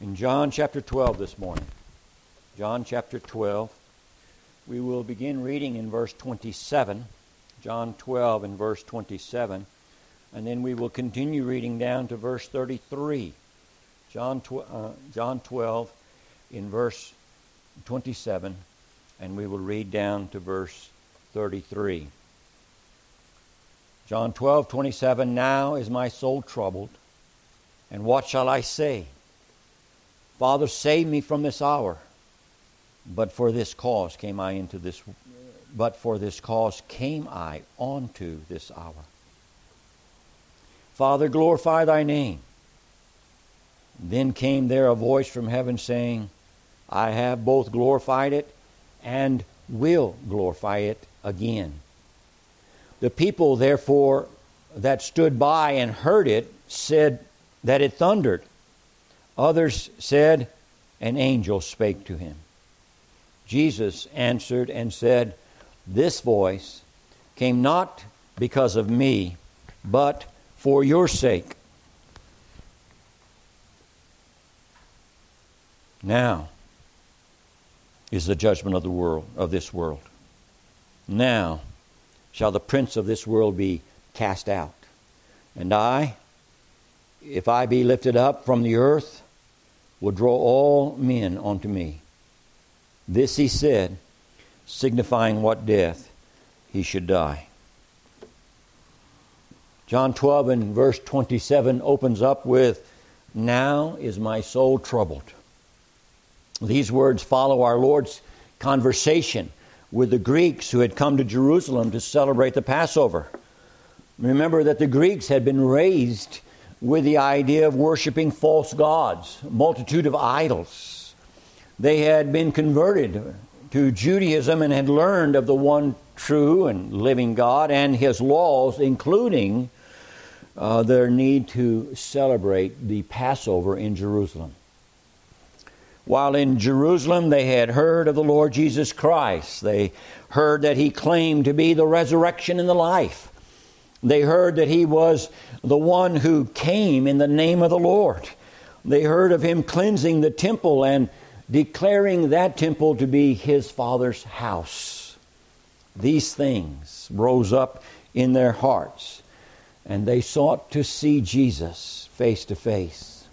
in John chapter 12 this morning. John chapter 12. We will begin reading in verse 27. John 12 and verse 27. And then we will continue reading down to verse 33. John, tw- uh, John 12 in verse 27. And we will read down to verse 33. John 12, 27. Now is my soul troubled. And what shall I say? Father, save me from this hour. But for this cause came I into this but for this cause came I onto this hour. Father, glorify thy name. Then came there a voice from heaven saying, I have both glorified it and will glorify it again. The people, therefore, that stood by and heard it said that it thundered. Others said, An angel spake to him. Jesus answered and said, This voice came not because of me, but for your sake. Now is the judgment of the world of this world. Now shall the prince of this world be cast out. And I, if I be lifted up from the earth, will draw all men unto me. This he said, signifying what death he should die. John 12 and verse 27 opens up with, Now is my soul troubled. These words follow our Lord's conversation with the Greeks who had come to Jerusalem to celebrate the Passover. Remember that the Greeks had been raised with the idea of worshiping false gods, multitude of idols. They had been converted to Judaism and had learned of the one true and living God and his laws, including uh, their need to celebrate the Passover in Jerusalem. While in Jerusalem, they had heard of the Lord Jesus Christ. They heard that he claimed to be the resurrection and the life. They heard that he was the one who came in the name of the Lord. They heard of him cleansing the temple and declaring that temple to be his father's house. These things rose up in their hearts, and they sought to see Jesus face to face.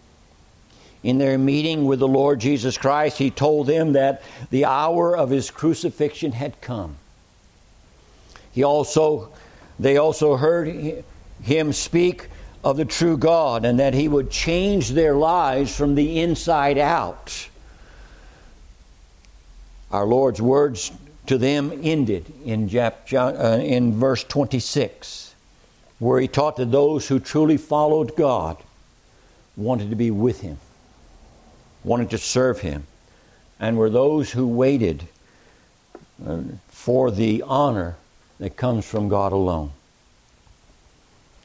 In their meeting with the Lord Jesus Christ, he told them that the hour of his crucifixion had come. He also they also heard him speak of the true God and that he would change their lives from the inside out. Our Lord's words to them ended in, uh, in verse 26, where he taught that those who truly followed God wanted to be with him, wanted to serve him, and were those who waited uh, for the honor that comes from God alone.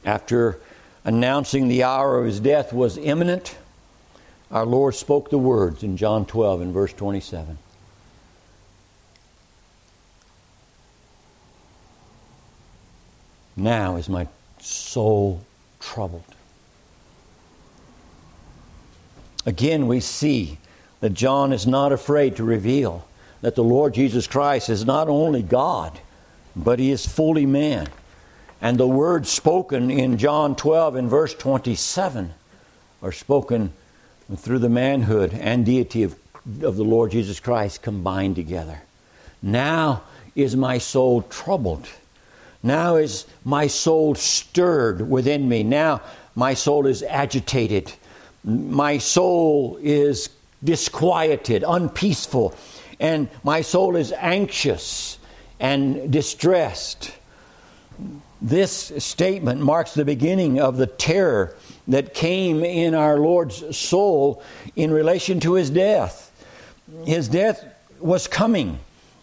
After announcing the hour of his death was imminent, our Lord spoke the words in John 12 and verse 27. Now is my soul troubled. Again, we see that John is not afraid to reveal that the Lord Jesus Christ is not only God, but he is fully man. And the words spoken in John 12 and verse 27 are spoken through the manhood and deity of, of the Lord Jesus Christ combined together. Now is my soul troubled. Now is my soul stirred within me. Now my soul is agitated. My soul is disquieted, unpeaceful, and my soul is anxious and distressed. This statement marks the beginning of the terror that came in our Lord's soul in relation to his death. His death was coming,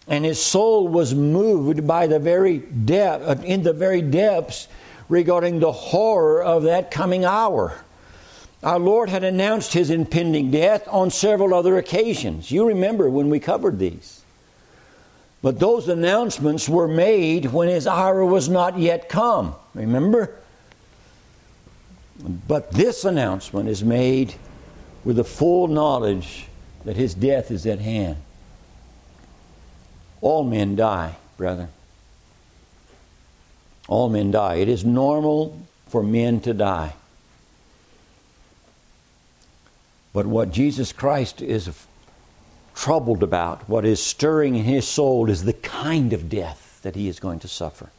and his soul was moved by the very depth, uh, in the very depths regarding the horror of that coming hour. Our Lord had announced his impending death on several other occasions. You remember when we covered these. But those announcements were made when his hour was not yet come. Remember? But this announcement is made with the full knowledge that his death is at hand. All men die, brethren. All men die. It is normal for men to die. But what Jesus Christ is troubled about, what is stirring in his soul, is the kind of death that he is going to suffer.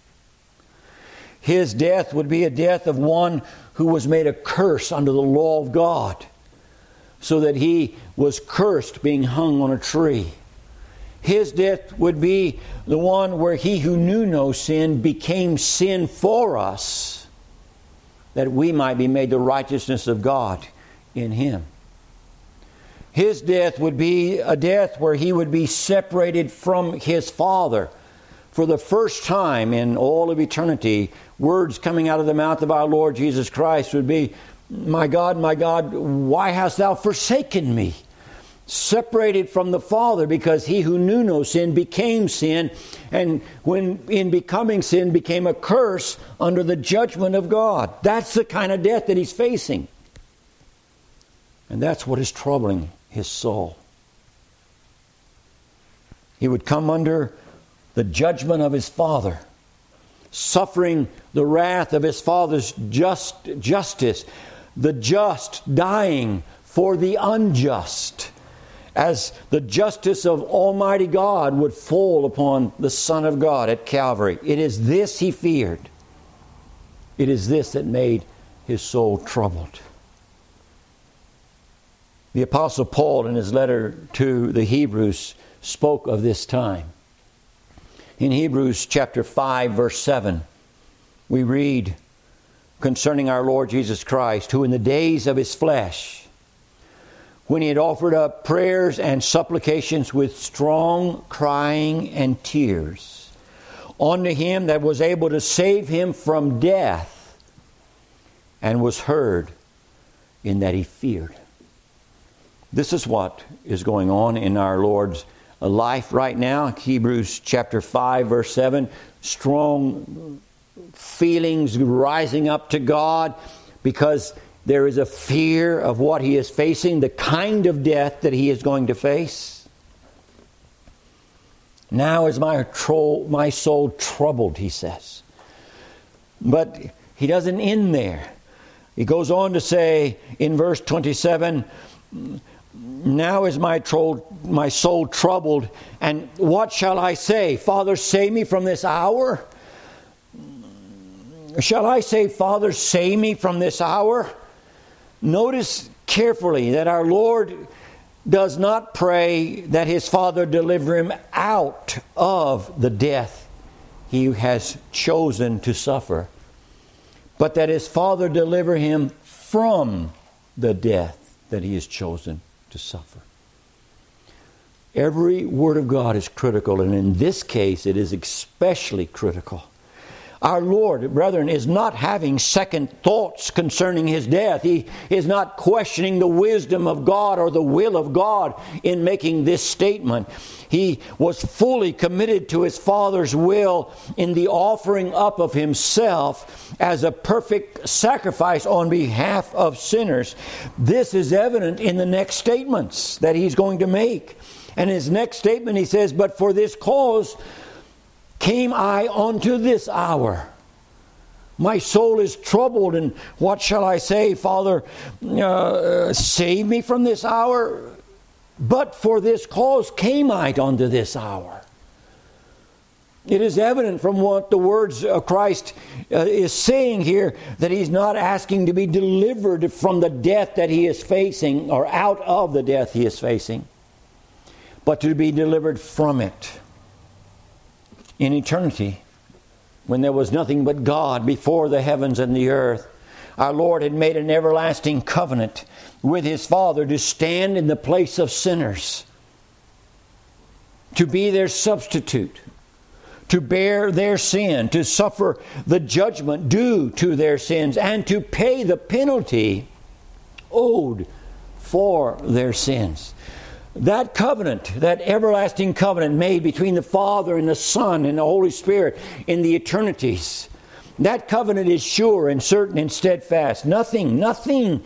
His death would be a death of one who was made a curse under the law of God, so that he was cursed being hung on a tree. His death would be the one where he who knew no sin became sin for us, that we might be made the righteousness of God in him. His death would be a death where he would be separated from his Father. For the first time in all of eternity, words coming out of the mouth of our Lord Jesus Christ would be, My God, my God, why hast thou forsaken me? Separated from the Father because he who knew no sin became sin, and when in becoming sin became a curse under the judgment of God. That's the kind of death that he's facing. And that's what is troubling his soul. He would come under the judgment of his father, suffering the wrath of his father's just justice, the just dying for the unjust, as the justice of Almighty God would fall upon the Son of God at Calvary. It is this he feared. It is this that made his soul troubled. The Apostle Paul, in his letter to the Hebrews, spoke of this time. In Hebrews chapter 5, verse 7, we read concerning our Lord Jesus Christ, who in the days of his flesh, when he had offered up prayers and supplications with strong crying and tears unto him that was able to save him from death, and was heard in that he feared. This is what is going on in our Lord's life right now. Hebrews chapter 5, verse 7. Strong feelings rising up to God because there is a fear of what he is facing, the kind of death that he is going to face. Now is my, tro- my soul troubled, he says. But he doesn't end there. He goes on to say in verse 27 now is my, tro- my soul troubled, and what shall I say? Father, save me from this hour? Shall I say, Father, save me from this hour? Notice carefully that our Lord does not pray that his Father deliver him out of the death he has chosen to suffer, but that his Father deliver him from the death that he has chosen to suffer. Every word of God is critical, and in this case, it is especially critical. Our Lord, brethren, is not having second thoughts concerning his death. He is not questioning the wisdom of God or the will of God in making this statement. He was fully committed to his Father's will in the offering up of himself as a perfect sacrifice on behalf of sinners. This is evident in the next statements that he's going to make. And his next statement, he says, But for this cause, came I unto this hour. My soul is troubled, and what shall I say, Father? Uh, save me from this hour. But for this cause came I unto this hour. It is evident from what the words of Christ uh, is saying here that he's not asking to be delivered from the death that he is facing or out of the death he is facing, but to be delivered from it in eternity when there was nothing but God before the heavens and the earth. Our Lord had made an everlasting covenant with His Father to stand in the place of sinners, to be their substitute, to bear their sin, to suffer the judgment due to their sins, and to pay the penalty owed for their sins. That covenant, that everlasting covenant made between the Father and the Son and the Holy Spirit in the eternities, that covenant is sure and certain and steadfast. Nothing, nothing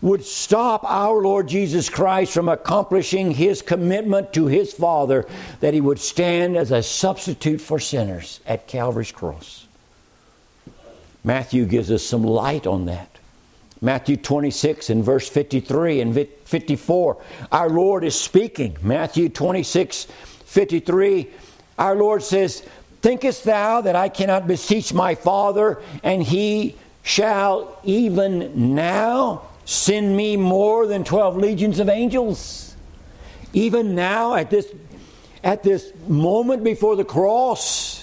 would stop our Lord Jesus Christ from accomplishing his commitment to his Father that he would stand as a substitute for sinners at Calvary's cross. Matthew gives us some light on that. Matthew 26 and verse 53 and 54, our Lord is speaking. Matthew 26, 53, our Lord says, Thinkest thou that I cannot beseech my Father, and he shall even now send me more than 12 legions of angels? Even now, at this, at this moment before the cross,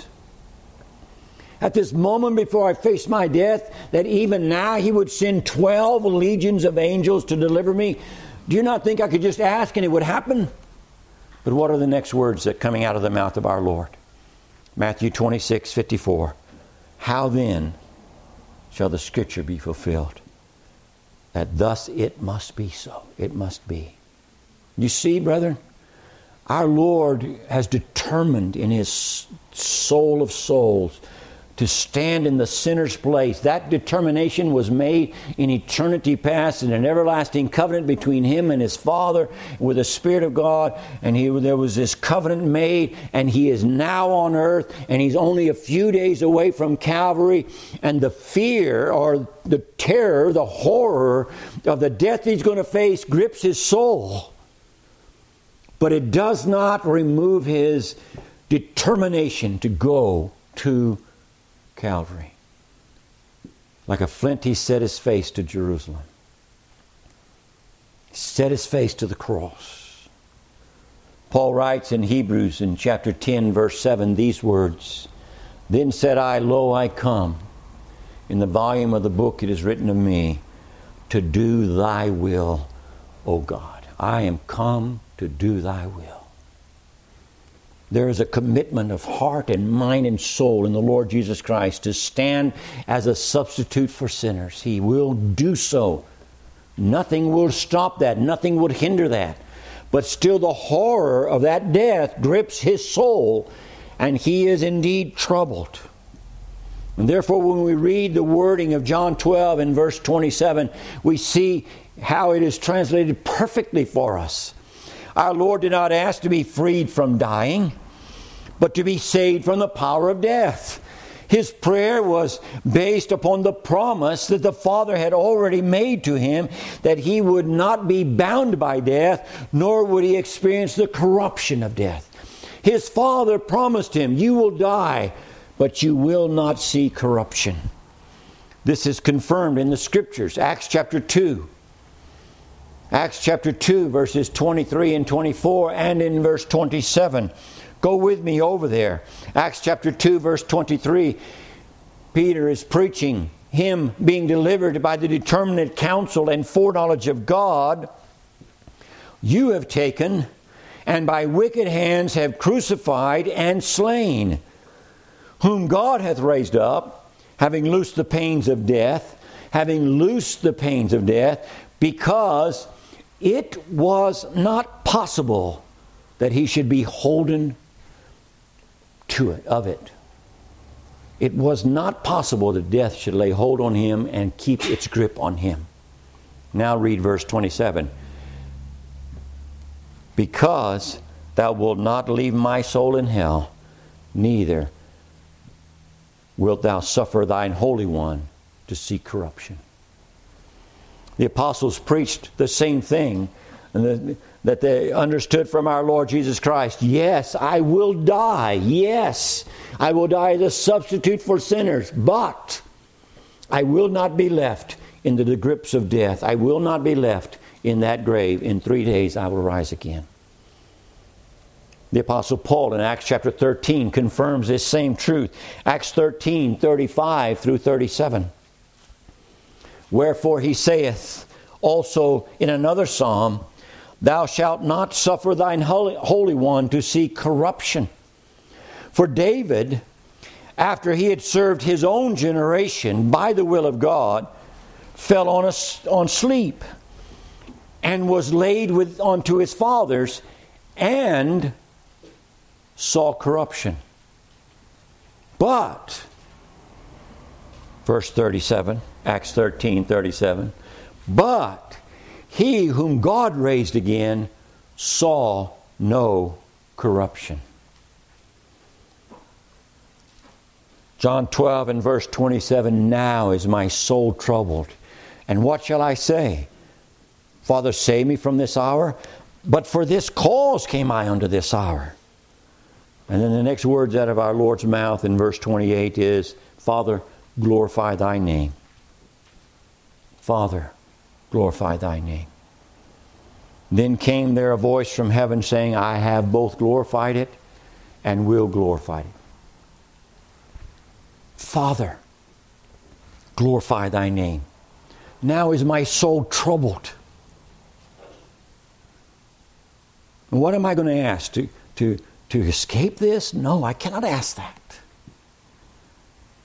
at this moment before I face my death, that even now He would send 12 legions of angels to deliver me? Do you not think I could just ask and it would happen? But what are the next words that coming out of the mouth of our Lord? Matthew 26, 54. How then shall the scripture be fulfilled? That thus it must be so. It must be. You see, brethren, our Lord has determined in His soul of souls to stand in the sinner's place. That determination was made in eternity past in an everlasting covenant between him and his Father with the Spirit of God. And he, there was this covenant made, and he is now on earth, and he's only a few days away from Calvary. And the fear or the terror, the horror of the death he's going to face grips his soul. But it does not remove his determination to go to Calvary. Like a flint, he set his face to Jerusalem. He set his face to the cross. Paul writes in Hebrews in chapter 10, verse 7, these words Then said I, Lo, I come. In the volume of the book it is written of me, to do thy will, O God. I am come to do thy will. There is a commitment of heart and mind and soul in the Lord Jesus Christ to stand as a substitute for sinners. He will do so. Nothing will stop that, nothing would hinder that. But still, the horror of that death grips his soul, and he is indeed troubled. And therefore, when we read the wording of John 12 in verse 27, we see how it is translated perfectly for us. Our Lord did not ask to be freed from dying, but to be saved from the power of death. His prayer was based upon the promise that the Father had already made to him that he would not be bound by death, nor would he experience the corruption of death. His Father promised him, You will die, but you will not see corruption. This is confirmed in the Scriptures, Acts chapter 2. Acts chapter 2, verses 23 and 24, and in verse 27. Go with me over there. Acts chapter 2, verse 23. Peter is preaching him being delivered by the determinate counsel and foreknowledge of God. You have taken and by wicked hands have crucified and slain, whom God hath raised up, having loosed the pains of death, having loosed the pains of death, because it was not possible that he should be holden to it, of it. It was not possible that death should lay hold on him and keep its grip on him. Now read verse 27. Because thou wilt not leave my soul in hell, neither wilt thou suffer thine Holy One to see corruption. The apostles preached the same thing that they understood from our Lord Jesus Christ. Yes, I will die. Yes, I will die as a substitute for sinners, but I will not be left in the grips of death. I will not be left in that grave. In three days I will rise again. The Apostle Paul in Acts chapter 13 confirms this same truth. Acts 13, 35 through 37. Wherefore he saith also in another psalm, Thou shalt not suffer thine Holy One to see corruption. For David, after he had served his own generation by the will of God, fell on, a, on sleep and was laid with, unto his fathers and saw corruption. But, verse 37, Acts 13 37, but he whom God raised again saw no corruption. John 12 and verse 27 Now is my soul troubled. And what shall I say? Father, save me from this hour. But for this cause came I unto this hour. And then the next words out of our Lord's mouth in verse 28 is Father, glorify thy name. Father, glorify thy name. Then came there a voice from heaven saying, I have both glorified it and will glorify it. Father, glorify thy name. Now is my soul troubled. And what am I going to ask? To, to, to escape this? No, I cannot ask that.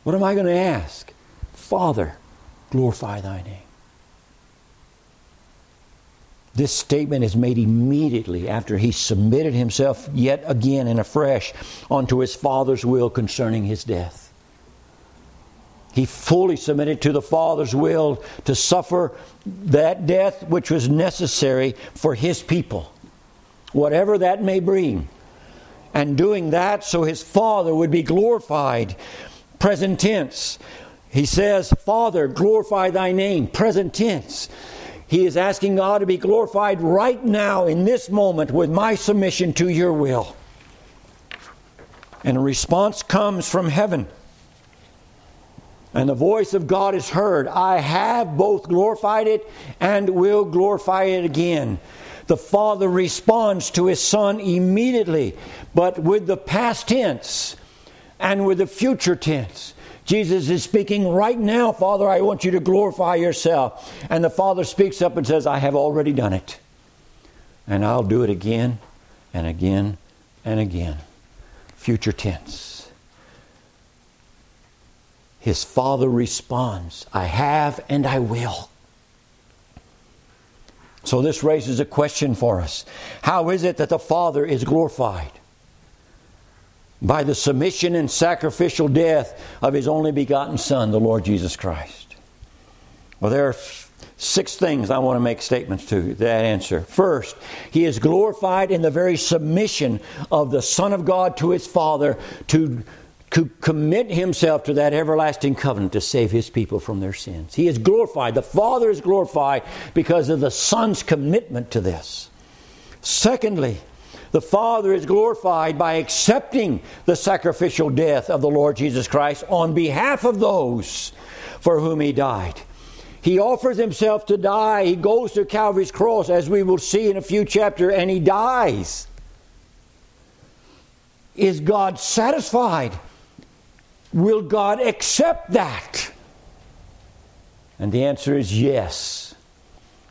What am I going to ask? Father, glorify thy name. This statement is made immediately after he submitted himself yet again and afresh unto his Father's will concerning his death. He fully submitted to the Father's will to suffer that death which was necessary for his people, whatever that may bring. And doing that so his Father would be glorified. Present tense. He says, Father, glorify thy name. Present tense. He is asking God to be glorified right now in this moment with my submission to your will. And a response comes from heaven. And the voice of God is heard. I have both glorified it and will glorify it again. The Father responds to His Son immediately, but with the past tense and with the future tense. Jesus is speaking right now, Father, I want you to glorify yourself. And the Father speaks up and says, I have already done it. And I'll do it again and again and again. Future tense. His Father responds, I have and I will. So this raises a question for us. How is it that the Father is glorified? By the submission and sacrificial death of his only begotten Son, the Lord Jesus Christ? Well, there are six things I want to make statements to that answer. First, he is glorified in the very submission of the Son of God to his Father to, to commit himself to that everlasting covenant to save his people from their sins. He is glorified. The Father is glorified because of the Son's commitment to this. Secondly, the Father is glorified by accepting the sacrificial death of the Lord Jesus Christ on behalf of those for whom He died. He offers Himself to die. He goes to Calvary's cross, as we will see in a few chapters, and He dies. Is God satisfied? Will God accept that? And the answer is yes.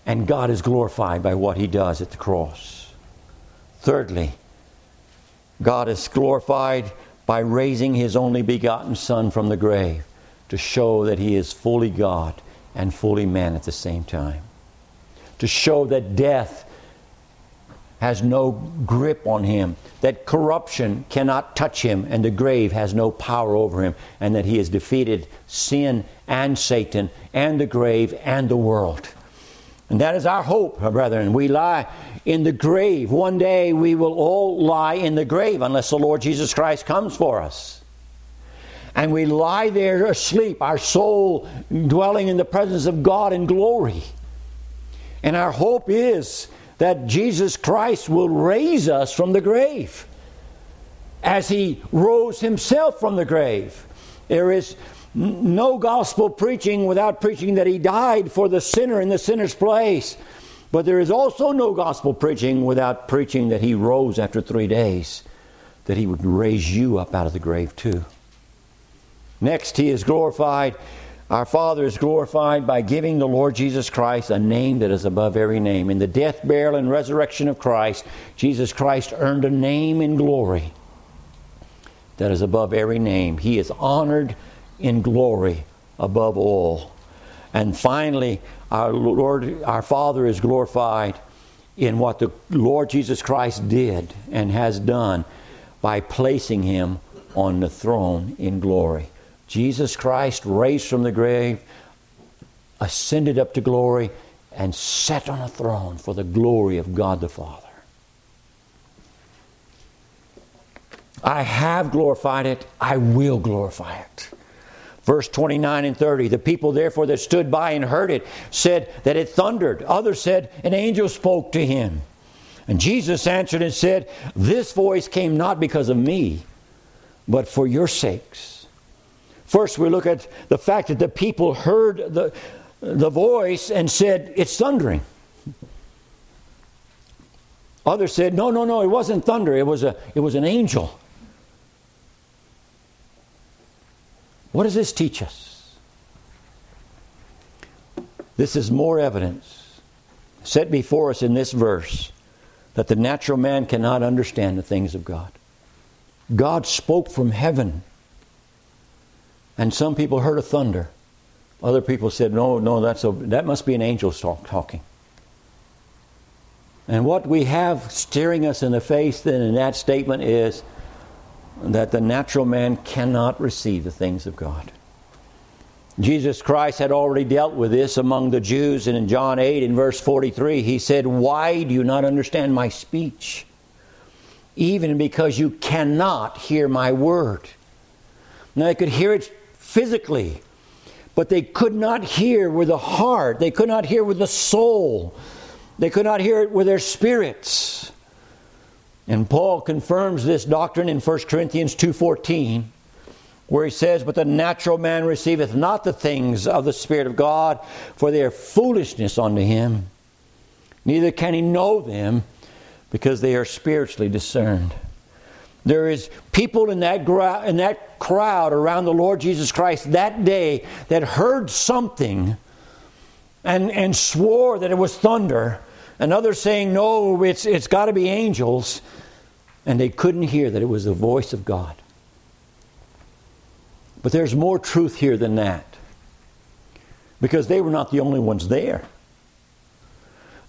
And God is glorified by what He does at the cross. Thirdly, God is glorified by raising his only begotten Son from the grave to show that he is fully God and fully man at the same time. To show that death has no grip on him, that corruption cannot touch him, and the grave has no power over him, and that he has defeated sin and Satan and the grave and the world. And that is our hope, brethren. We lie in the grave. One day we will all lie in the grave unless the Lord Jesus Christ comes for us. And we lie there asleep, our soul dwelling in the presence of God in glory. And our hope is that Jesus Christ will raise us from the grave as he rose himself from the grave. There is no gospel preaching without preaching that he died for the sinner in the sinner's place. But there is also no gospel preaching without preaching that he rose after three days, that he would raise you up out of the grave too. Next, he is glorified. Our Father is glorified by giving the Lord Jesus Christ a name that is above every name. In the death, burial, and resurrection of Christ, Jesus Christ earned a name in glory that is above every name. He is honored in glory above all. And finally, our Lord, our Father is glorified in what the Lord Jesus Christ did and has done by placing him on the throne in glory. Jesus Christ raised from the grave, ascended up to glory, and sat on a throne for the glory of God the Father. I have glorified it, I will glorify it. Verse 29 and 30 The people, therefore, that stood by and heard it said that it thundered. Others said, An angel spoke to him. And Jesus answered and said, This voice came not because of me, but for your sakes. First, we look at the fact that the people heard the, the voice and said, It's thundering. Others said, No, no, no, it wasn't thunder, it was, a, it was an angel. What does this teach us? This is more evidence set before us in this verse that the natural man cannot understand the things of God. God spoke from heaven, and some people heard a thunder. Other people said, "No, no, that's a, that must be an angel talking." And what we have staring us in the face then in that statement is that the natural man cannot receive the things of God. Jesus Christ had already dealt with this among the Jews, and in John 8, in verse 43, he said, Why do you not understand my speech? Even because you cannot hear my word. Now, they could hear it physically, but they could not hear with the heart, they could not hear with the soul, they could not hear it with their spirits. And Paul confirms this doctrine in 1 Corinthians 2:14 where he says, But the natural man receiveth not the things of the Spirit of God, for they are foolishness unto him. Neither can he know them, because they are spiritually discerned. There is people in that, in that crowd around the Lord Jesus Christ that day that heard something and, and swore that it was thunder, and others saying, No, it's, it's got to be angels. And they couldn't hear that it was the voice of God. But there's more truth here than that. Because they were not the only ones there.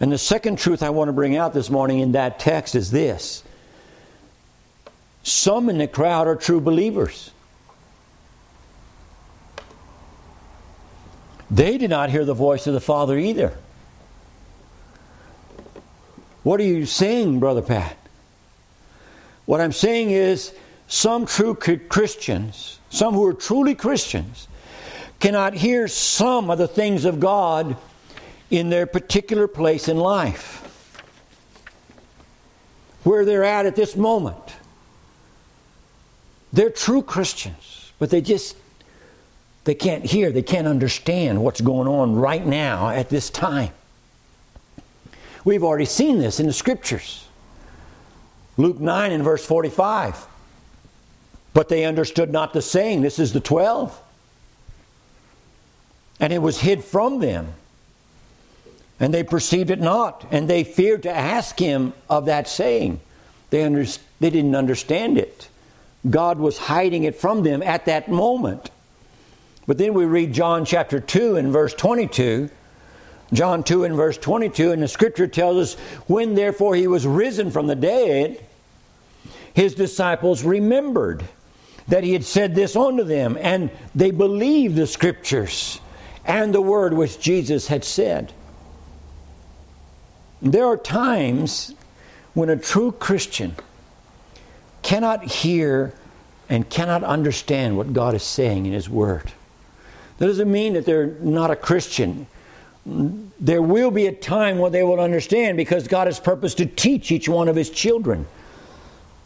And the second truth I want to bring out this morning in that text is this some in the crowd are true believers. They did not hear the voice of the Father either. What are you saying, Brother Pat? What I'm saying is, some true Christians, some who are truly Christians, cannot hear some of the things of God in their particular place in life, where they're at at this moment. They're true Christians, but they just they can't hear, they can't understand what's going on right now at this time. We've already seen this in the scriptures. Luke 9 and verse 45. But they understood not the saying. This is the 12. And it was hid from them. And they perceived it not. And they feared to ask him of that saying. They, under, they didn't understand it. God was hiding it from them at that moment. But then we read John chapter 2 and verse 22. John 2 and verse 22, and the scripture tells us, When therefore he was risen from the dead, his disciples remembered that he had said this unto them, and they believed the scriptures and the word which Jesus had said. There are times when a true Christian cannot hear and cannot understand what God is saying in His Word. That doesn't mean that they're not a Christian. There will be a time when they will understand because God has purposed to teach each one of His children.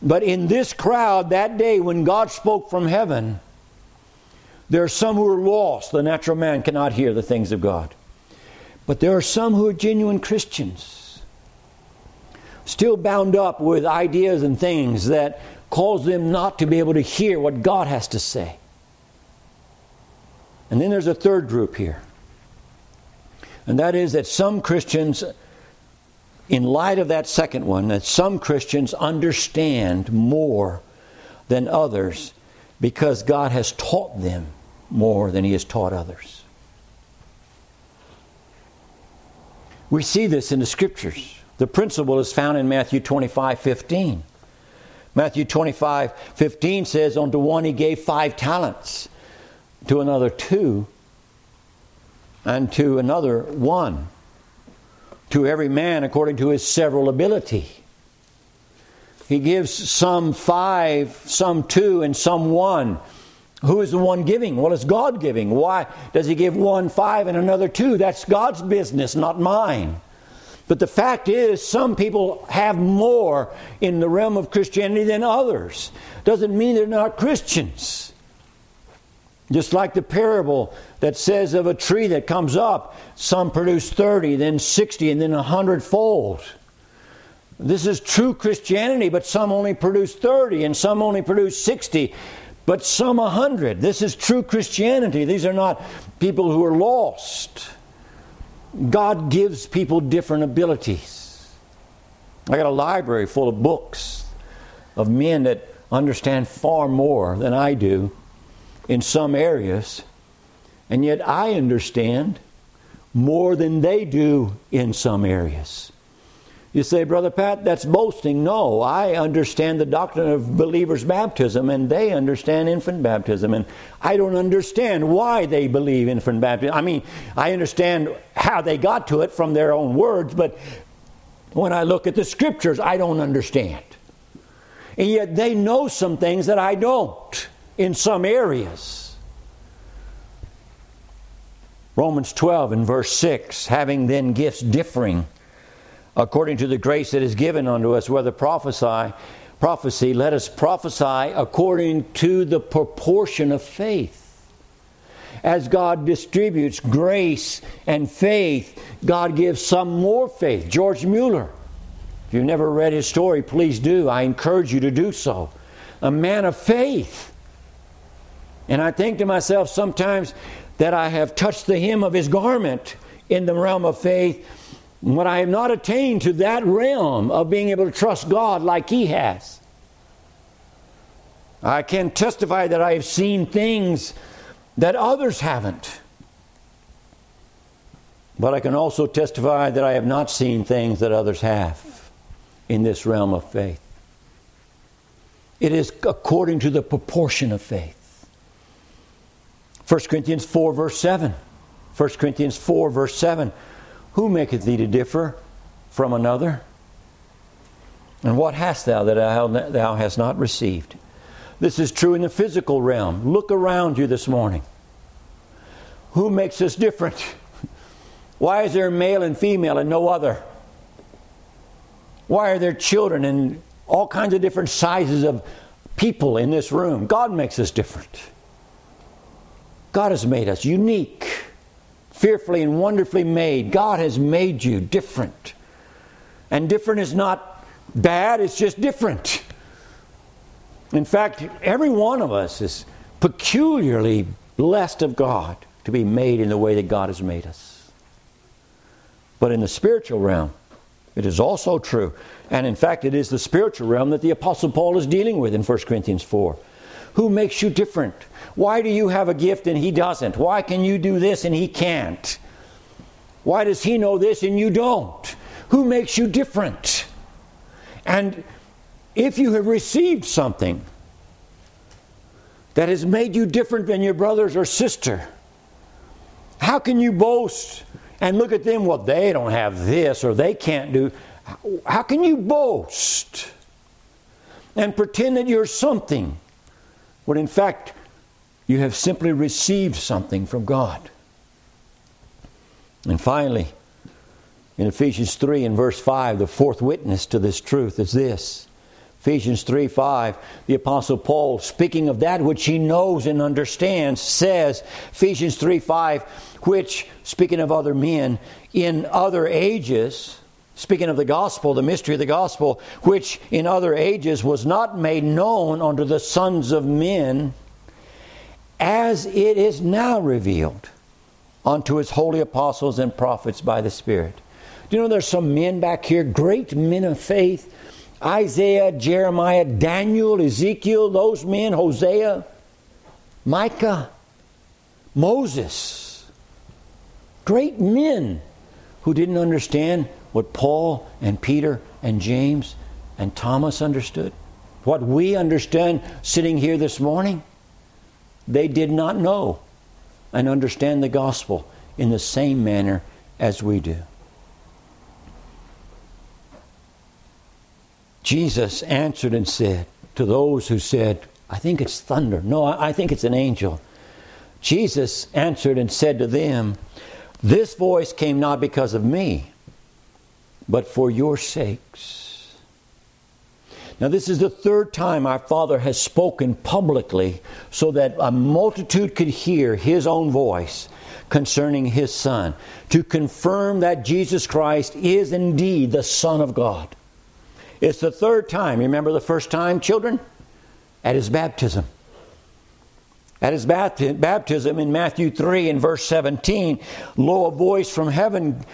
But in this crowd that day when God spoke from heaven, there are some who are lost. The natural man cannot hear the things of God. But there are some who are genuine Christians, still bound up with ideas and things that cause them not to be able to hear what God has to say. And then there's a third group here. And that is that some Christians in light of that second one, that some Christians understand more than others because God has taught them more than He has taught others. We see this in the Scriptures. The principle is found in Matthew 25 15. Matthew 25 15 says, Unto one he gave five talents, to another two, and to another one to every man according to his several ability. He gives some five, some two, and some one. Who is the one giving? Well, it's God giving. Why does He give one five and another two? That's God's business, not mine. But the fact is, some people have more in the realm of Christianity than others. Doesn't mean they're not Christians. Just like the parable that says of a tree that comes up, some produce 30, then 60, and then 100 fold. This is true Christianity, but some only produce 30 and some only produce 60, but some 100. This is true Christianity. These are not people who are lost. God gives people different abilities. I got a library full of books of men that understand far more than I do in some areas, and yet I understand more than they do in some areas. You say, Brother Pat, that's boasting. No, I understand the doctrine of believers' baptism, and they understand infant baptism. And I don't understand why they believe infant baptism. I mean, I understand how they got to it from their own words, but when I look at the scriptures, I don't understand. And yet they know some things that I don't in some areas. Romans 12 and verse 6 having then gifts differing according to the grace that is given unto us, whether prophesy, prophecy, let us prophesy according to the proportion of faith. As God distributes grace and faith, God gives some more faith. George Mueller, if you've never read his story, please do. I encourage you to do so. A man of faith. And I think to myself sometimes that I have touched the hem of his garment in the realm of faith but I have not attained to that realm of being able to trust God like He has. I can testify that I have seen things that others haven't. But I can also testify that I have not seen things that others have in this realm of faith. It is according to the proportion of faith. 1 Corinthians 4, verse 7. 1 Corinthians 4, verse 7. Who maketh thee to differ from another? And what hast thou that thou hast not received? This is true in the physical realm. Look around you this morning. Who makes us different? Why is there male and female and no other? Why are there children and all kinds of different sizes of people in this room? God makes us different. God has made us unique fearfully and wonderfully made. God has made you different. And different is not bad, it's just different. In fact, every one of us is peculiarly blessed of God to be made in the way that God has made us. But in the spiritual realm, it is also true. And in fact, it is the spiritual realm that the Apostle Paul is dealing with in 1 Corinthians 4. Who makes you different? Why do you have a gift and he doesn't? Why can you do this and he can't? Why does he know this and you don't? Who makes you different? And if you have received something that has made you different than your brothers or sister, how can you boast and look at them? Well, they don't have this or they can't do. How can you boast and pretend that you're something when in fact you have simply received something from God. And finally, in Ephesians 3 and verse 5, the fourth witness to this truth is this. Ephesians 3 5, the Apostle Paul, speaking of that which he knows and understands, says, Ephesians 3 5, which, speaking of other men, in other ages, speaking of the gospel, the mystery of the gospel, which in other ages was not made known unto the sons of men as it is now revealed unto his holy apostles and prophets by the Spirit. Do you know there's some men back here, great men of faith? Isaiah, Jeremiah, Daniel, Ezekiel, those men, Hosea, Micah, Moses. Great men who didn't understand what Paul and Peter and James and Thomas understood, what we understand sitting here this morning, they did not know and understand the gospel in the same manner as we do. Jesus answered and said to those who said, I think it's thunder. No, I think it's an angel. Jesus answered and said to them, This voice came not because of me but for your sakes. Now, this is the third time our Father has spoken publicly so that a multitude could hear His own voice concerning His Son, to confirm that Jesus Christ is indeed the Son of God. It's the third time. Remember the first time, children? At His baptism. At his baptism in Matthew 3 and verse 17, lo, a voice from heaven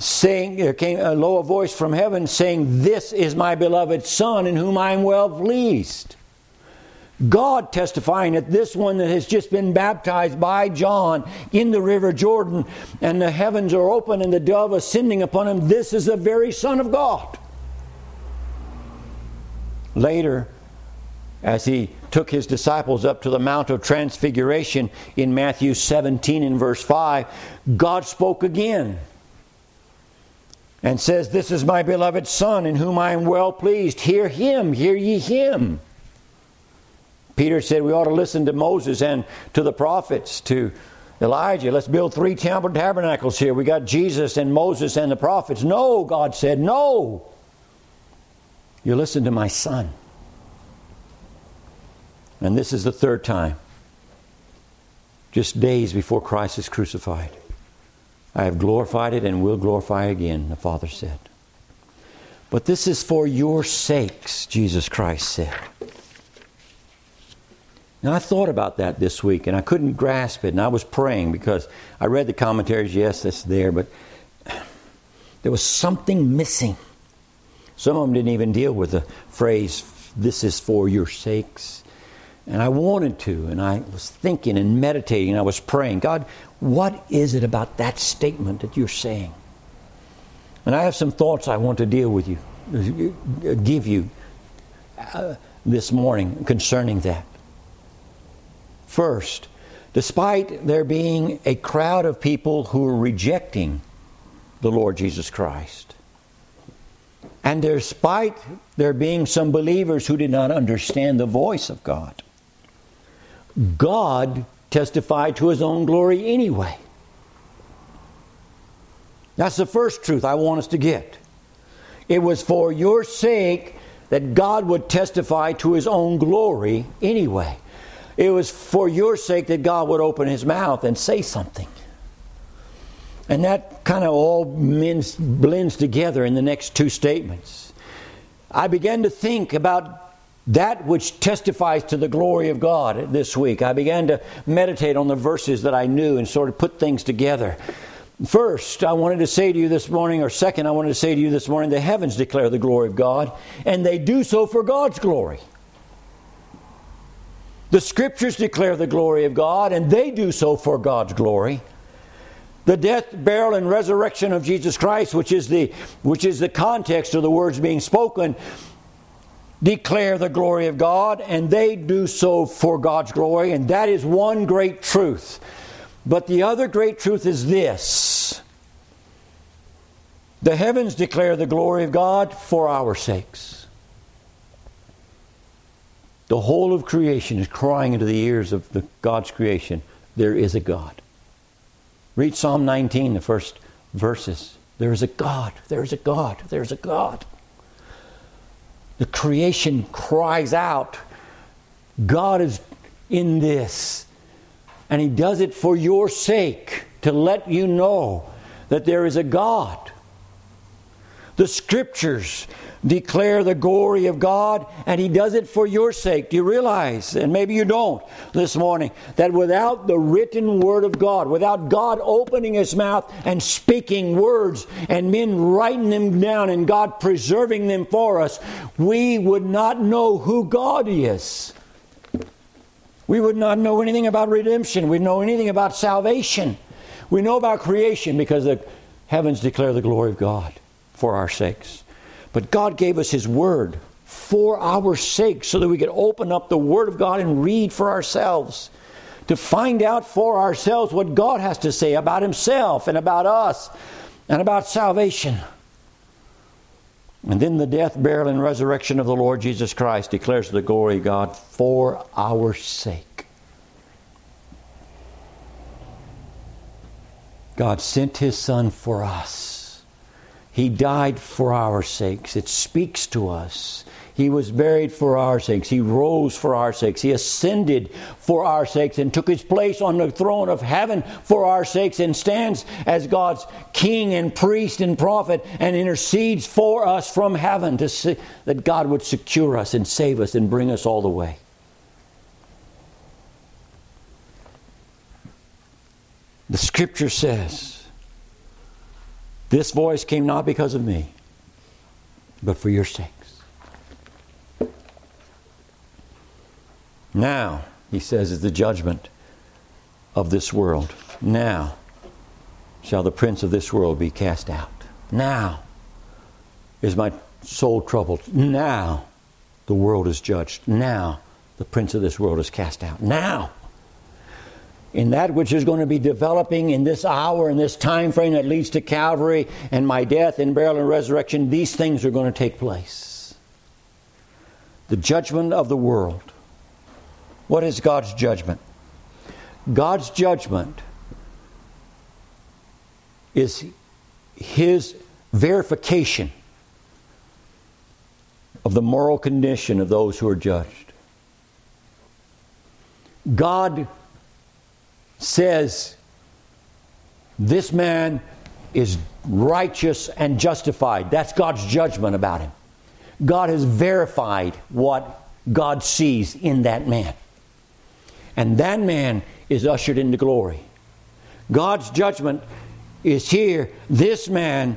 saying, there came a low voice from heaven saying, This is my beloved Son in whom I am well pleased. God testifying that this one that has just been baptized by John in the river Jordan, and the heavens are open and the dove ascending upon him, this is the very Son of God. Later, as he took his disciples up to the Mount of Transfiguration in Matthew 17 and verse 5, God spoke again and says, This is my beloved Son, in whom I am well pleased. Hear him, hear ye him. Peter said we ought to listen to Moses and to the prophets, to Elijah. Let's build three temple tabernacles here. We got Jesus and Moses and the prophets. No, God said, no. You listen to my son. And this is the third time, just days before Christ is crucified. I have glorified it and will glorify again, the Father said. But this is for your sakes, Jesus Christ said. Now, I thought about that this week and I couldn't grasp it, and I was praying because I read the commentaries, yes, that's there, but there was something missing. Some of them didn't even deal with the phrase, this is for your sakes. And I wanted to, and I was thinking and meditating, and I was praying, God, what is it about that statement that you're saying? And I have some thoughts I want to deal with you, give you uh, this morning concerning that. First, despite there being a crowd of people who are rejecting the Lord Jesus Christ, and despite there being some believers who did not understand the voice of God, God testify to his own glory anyway. That's the first truth I want us to get. It was for your sake that God would testify to his own glory anyway. It was for your sake that God would open his mouth and say something. And that kind of all blends together in the next two statements. I began to think about that which testifies to the glory of God this week. I began to meditate on the verses that I knew and sort of put things together. First, I wanted to say to you this morning, or second, I wanted to say to you this morning, the heavens declare the glory of God, and they do so for God's glory. The scriptures declare the glory of God, and they do so for God's glory. The death, burial, and resurrection of Jesus Christ, which is the, which is the context of the words being spoken, declare the glory of God, and they do so for God's glory, and that is one great truth. But the other great truth is this the heavens declare the glory of God for our sakes. The whole of creation is crying into the ears of the God's creation there is a God. Read Psalm 19, the first verses. There is a God, there is a God, there is a God. The creation cries out, God is in this. And He does it for your sake, to let you know that there is a God. The scriptures declare the glory of God, and He does it for your sake. Do you realize, and maybe you don't this morning, that without the written Word of God, without God opening His mouth and speaking words, and men writing them down, and God preserving them for us, we would not know who God is. We would not know anything about redemption. We'd know anything about salvation. We know about creation because the heavens declare the glory of God for our sakes. But God gave us His Word for our sake so that we could open up the Word of God and read for ourselves. To find out for ourselves what God has to say about Himself and about us and about salvation. And then the death, burial, and resurrection of the Lord Jesus Christ declares the glory of God for our sake. God sent His Son for us. He died for our sakes. It speaks to us. He was buried for our sakes. He rose for our sakes. He ascended for our sakes and took his place on the throne of heaven for our sakes and stands as God's king and priest and prophet and intercedes for us from heaven to see that God would secure us and save us and bring us all the way. The scripture says, This voice came not because of me, but for your sakes. Now, he says, is the judgment of this world. Now shall the prince of this world be cast out. Now is my soul troubled. Now the world is judged. Now the prince of this world is cast out. Now in that which is going to be developing in this hour in this time frame that leads to Calvary and my death and burial and resurrection, these things are going to take place. The judgment of the world. What is God's judgment? God's judgment is His verification of the moral condition of those who are judged. God says, This man is righteous and justified. That's God's judgment about him. God has verified what God sees in that man. And that man is ushered into glory. God's judgment is here. This man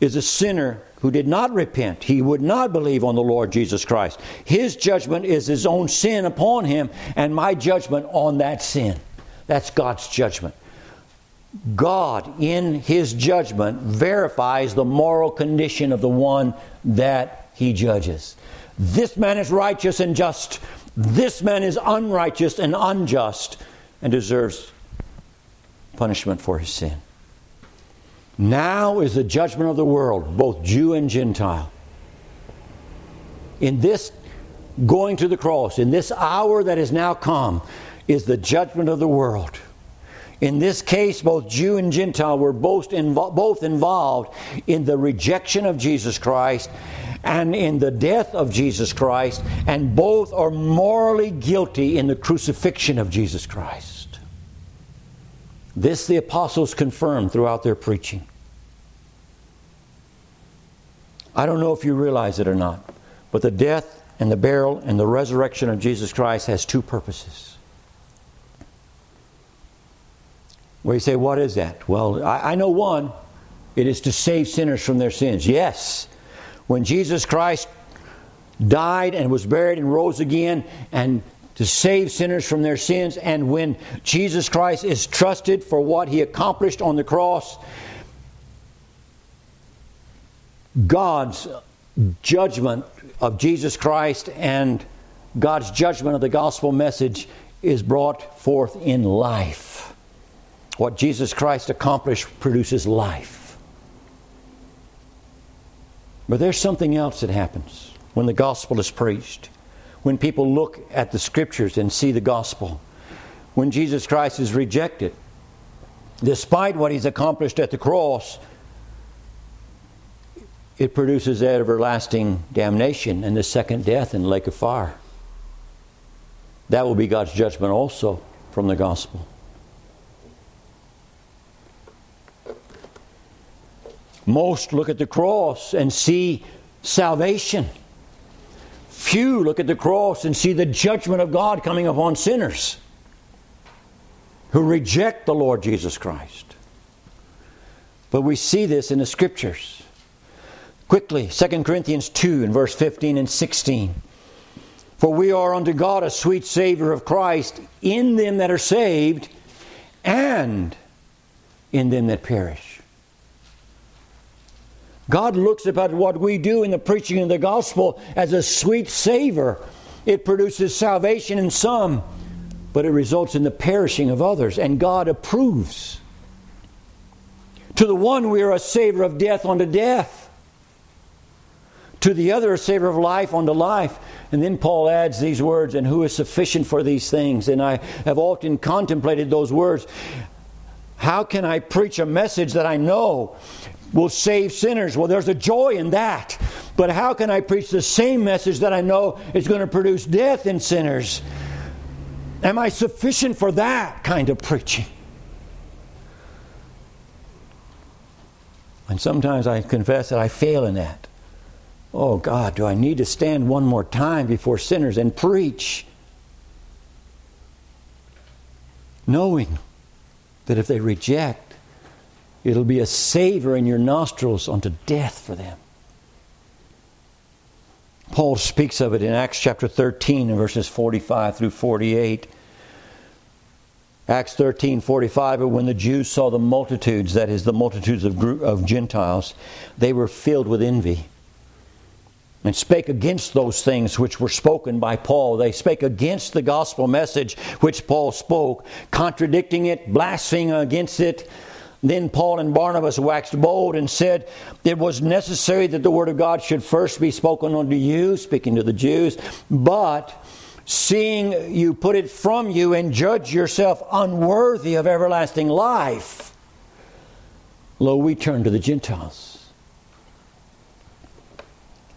is a sinner who did not repent. He would not believe on the Lord Jesus Christ. His judgment is his own sin upon him, and my judgment on that sin. That's God's judgment. God, in his judgment, verifies the moral condition of the one that he judges. This man is righteous and just. This man is unrighteous and unjust and deserves punishment for his sin. Now is the judgment of the world, both Jew and Gentile. In this going to the cross, in this hour that has now come, is the judgment of the world. In this case, both Jew and Gentile were both, invo- both involved in the rejection of Jesus Christ and in the death of Jesus Christ, and both are morally guilty in the crucifixion of Jesus Christ. This the apostles confirmed throughout their preaching. I don't know if you realize it or not, but the death and the burial and the resurrection of Jesus Christ has two purposes. Where you say, what is that? Well, I, I know one. It is to save sinners from their sins. Yes, when Jesus Christ died and was buried and rose again and to save sinners from their sins, and when Jesus Christ is trusted for what he accomplished on the cross, God's judgment of Jesus Christ and God's judgment of the gospel message is brought forth in life. What Jesus Christ accomplished produces life. But there's something else that happens when the gospel is preached. When people look at the scriptures and see the gospel. When Jesus Christ is rejected. Despite what he's accomplished at the cross, it produces everlasting damnation and the second death in the lake of fire. That will be God's judgment also from the gospel. Most look at the cross and see salvation. Few look at the cross and see the judgment of God coming upon sinners who reject the Lord Jesus Christ. But we see this in the scriptures. Quickly, 2 Corinthians 2 and verse 15 and 16. For we are unto God a sweet Savior of Christ in them that are saved and in them that perish. God looks at what we do in the preaching of the gospel as a sweet savor. It produces salvation in some, but it results in the perishing of others, and God approves. To the one, we are a savor of death unto death. To the other, a savor of life unto life. And then Paul adds these words, and who is sufficient for these things? And I have often contemplated those words. How can I preach a message that I know will save sinners? Well, there's a joy in that. But how can I preach the same message that I know is going to produce death in sinners? Am I sufficient for that kind of preaching? And sometimes I confess that I fail in that. Oh God, do I need to stand one more time before sinners and preach? Knowing that if they reject, it'll be a savor in your nostrils unto death for them. Paul speaks of it in Acts chapter 13 and verses 45 through 48. Acts 13, 45, but when the Jews saw the multitudes, that is, the multitudes of, of Gentiles, they were filled with envy and spake against those things which were spoken by Paul. They spake against the gospel message which Paul spoke, contradicting it, blaspheming against it. Then Paul and Barnabas waxed bold and said, It was necessary that the word of God should first be spoken unto you, speaking to the Jews, but seeing you put it from you and judge yourself unworthy of everlasting life, lo, we turn to the Gentiles.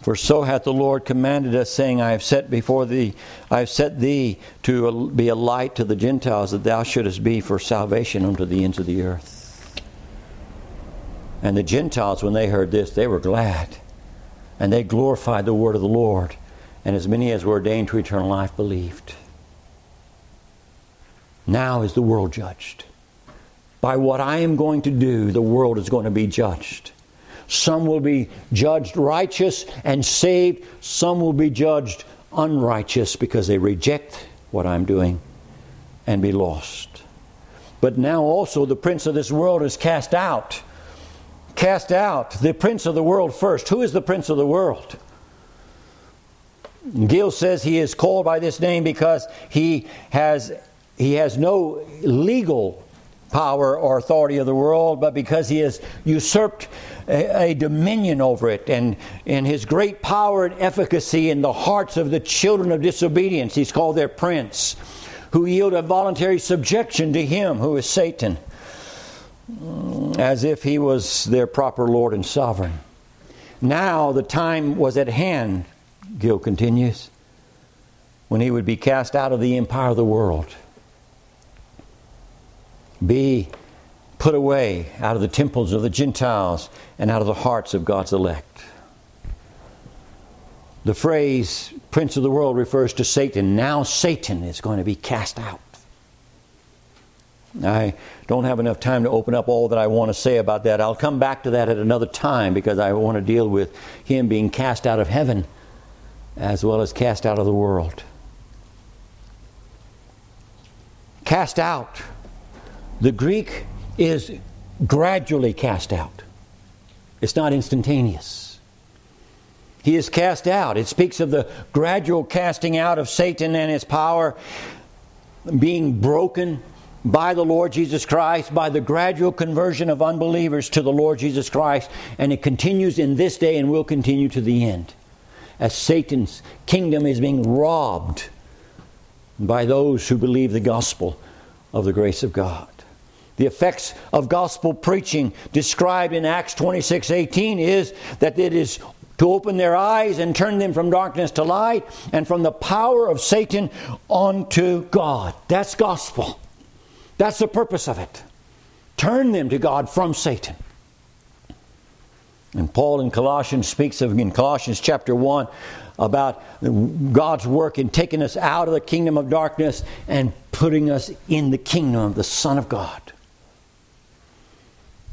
For so hath the Lord commanded us, saying, I have set before thee, I have set thee to be a light to the Gentiles, that thou shouldest be for salvation unto the ends of the earth. And the Gentiles, when they heard this, they were glad, and they glorified the word of the Lord. And as many as were ordained to eternal life believed. Now is the world judged. By what I am going to do, the world is going to be judged. Some will be judged righteous and saved. Some will be judged unrighteous because they reject what I'm doing and be lost. But now also the prince of this world is cast out. Cast out. The prince of the world first. Who is the prince of the world? Gill says he is called by this name because he has, he has no legal power or authority of the world, but because he has usurped a, a, dominion over it and, and his great power and efficacy in the hearts of the children of disobedience. He's called their prince, who yield a voluntary subjection to him, who is Satan, as if he was their proper Lord and sovereign. Now the time was at hand, Gill continues, when he would be cast out of the empire of the world be put away out of the temples of the Gentiles and out of the hearts of God's elect. The phrase prince of the world refers to Satan. Now Satan is going to be cast out. I don't have enough time to open up all that I want to say about that. I'll come back to that at another time because I want to deal with him being cast out of heaven as well as cast out of the world. Cast out the Greek is gradually cast out, it's not instantaneous. He is cast out. It speaks of the gradual casting out of Satan and his power being broken by the Lord Jesus Christ, by the gradual conversion of unbelievers to the Lord Jesus Christ, and it continues in this day and will continue to the end. As Satan's kingdom is being robbed by those who believe the gospel of the grace of God. The effects of gospel preaching described in Acts 26 18 is that it is to open their eyes and turn them from darkness to light and from the power of Satan unto God. That's gospel. That's the purpose of it. Turn them to God from Satan. And Paul in Colossians speaks of in Colossians chapter 1 about God's work in taking us out of the kingdom of darkness and putting us in the kingdom of the Son of God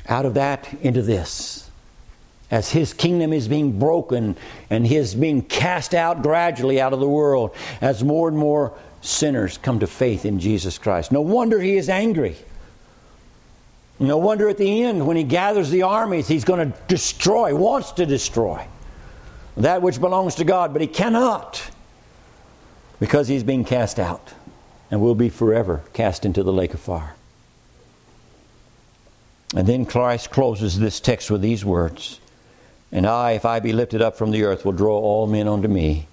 out of that into this. As his kingdom is being broken and his being cast out gradually out of the world, as more and more sinners come to faith in Jesus Christ. No wonder he is angry. No wonder at the end, when he gathers the armies, he's going to destroy, wants to destroy that which belongs to God, but he cannot because he's being cast out and will be forever cast into the lake of fire. And then Christ closes this text with these words And I, if I be lifted up from the earth, will draw all men unto me.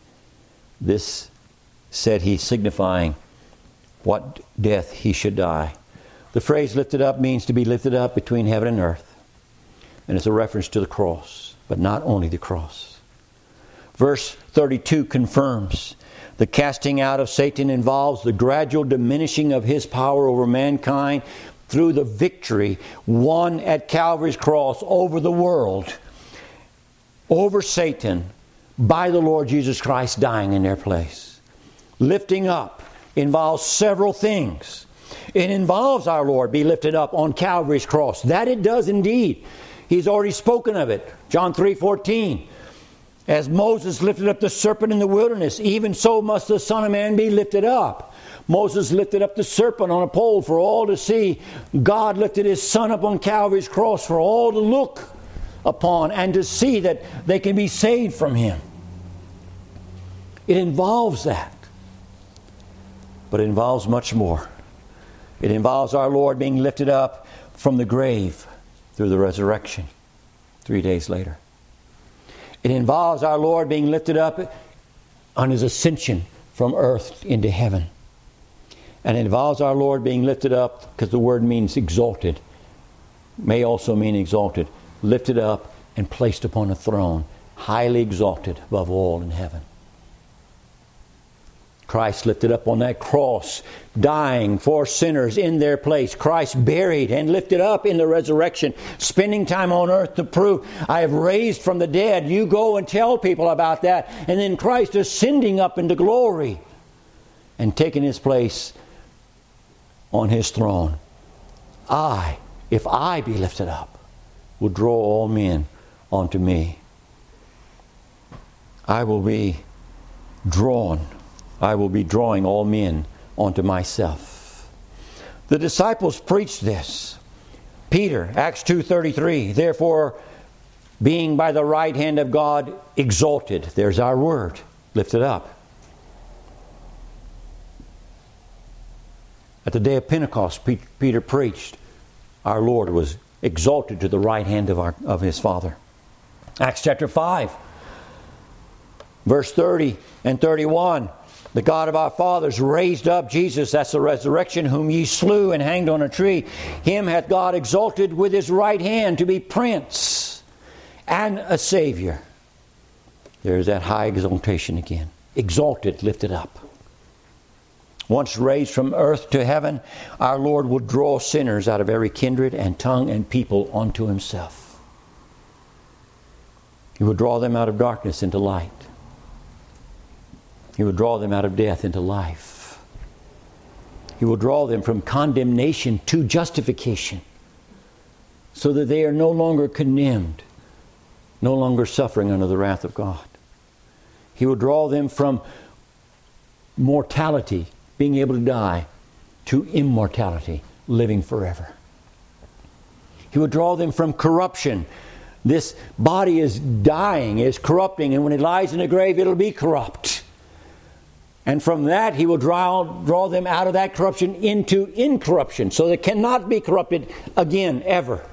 This said he, signifying what death he should die. The phrase lifted up means to be lifted up between heaven and earth. And it's a reference to the cross, but not only the cross. Verse 32 confirms the casting out of Satan involves the gradual diminishing of his power over mankind through the victory won at Calvary's cross over the world, over Satan, by the Lord Jesus Christ dying in their place. Lifting up involves several things. It involves our Lord be lifted up on Calvary's cross. That it does indeed. He's already spoken of it. John 3 14. As Moses lifted up the serpent in the wilderness, even so must the Son of Man be lifted up. Moses lifted up the serpent on a pole for all to see. God lifted his Son up on Calvary's cross for all to look upon and to see that they can be saved from him. It involves that. But it involves much more. It involves our Lord being lifted up from the grave through the resurrection three days later. It involves our Lord being lifted up on his ascension from earth into heaven. And it involves our Lord being lifted up because the word means exalted, may also mean exalted, lifted up and placed upon a throne, highly exalted above all in heaven. Christ lifted up on that cross, dying for sinners in their place. Christ buried and lifted up in the resurrection, spending time on earth to prove, I have raised from the dead. You go and tell people about that. And then Christ ascending up into glory and taking his place on his throne. I, if I be lifted up, will draw all men unto me. I will be drawn I will be drawing all men onto myself. The disciples preached this. Peter, Acts 2:33, therefore being by the right hand of God exalted. There's our word, lifted up. At the day of Pentecost, Peter preached, our Lord was exalted to the right hand of, our, of his Father. Acts chapter 5, verse 30 and 31. The God of our fathers raised up Jesus, that's the resurrection, whom ye slew and hanged on a tree. Him hath God exalted with his right hand to be prince and a Savior. There's that high exaltation again. Exalted, lifted up. Once raised from earth to heaven, our Lord will draw sinners out of every kindred and tongue and people unto himself. He will draw them out of darkness into light. He will draw them out of death into life. He will draw them from condemnation to justification so that they are no longer condemned, no longer suffering under the wrath of God. He will draw them from mortality, being able to die, to immortality, living forever. He will draw them from corruption. This body is dying, is corrupting, and when it lies in the grave, it'll be corrupt. And from that, he will draw, draw them out of that corruption into incorruption, so they cannot be corrupted again, ever.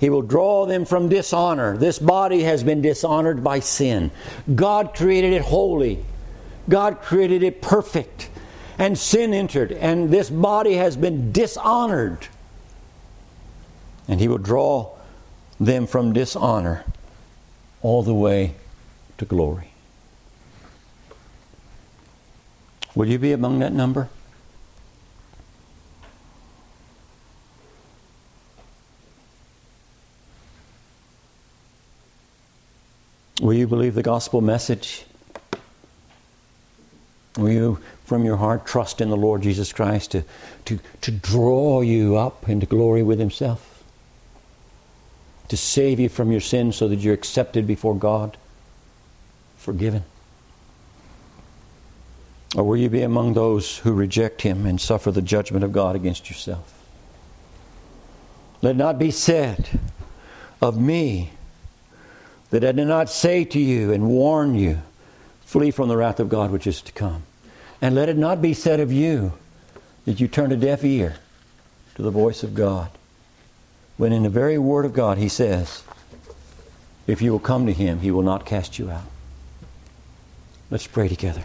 He will draw them from dishonor. This body has been dishonored by sin. God created it holy, God created it perfect. And sin entered, and this body has been dishonored. And He will draw them from dishonor all the way to glory. Will you be among that number? Will you believe the gospel message? Will you, from your heart, trust in the Lord Jesus Christ to, to, to draw you up into glory with Himself? To save you from your sins so that you're accepted before God, forgiven? Or will you be among those who reject him and suffer the judgment of God against yourself? Let it not be said of me that I did not say to you and warn you, flee from the wrath of God which is to come. And let it not be said of you that you turn a deaf ear to the voice of God. When in the very Word of God he says, If you will come to Him, He will not cast you out. Let's pray together.